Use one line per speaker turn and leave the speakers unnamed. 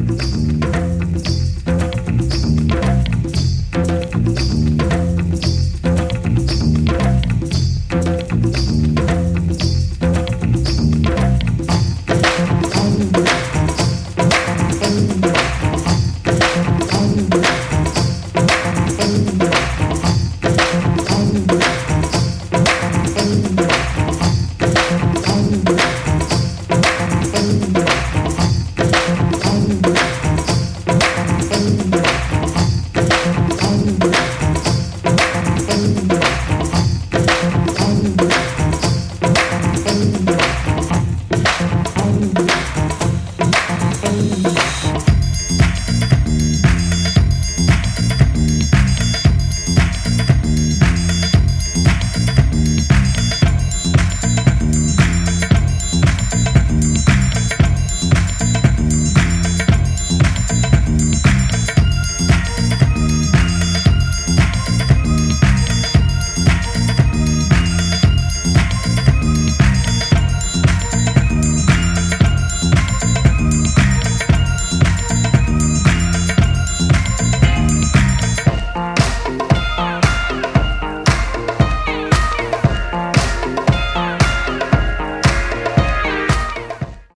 Música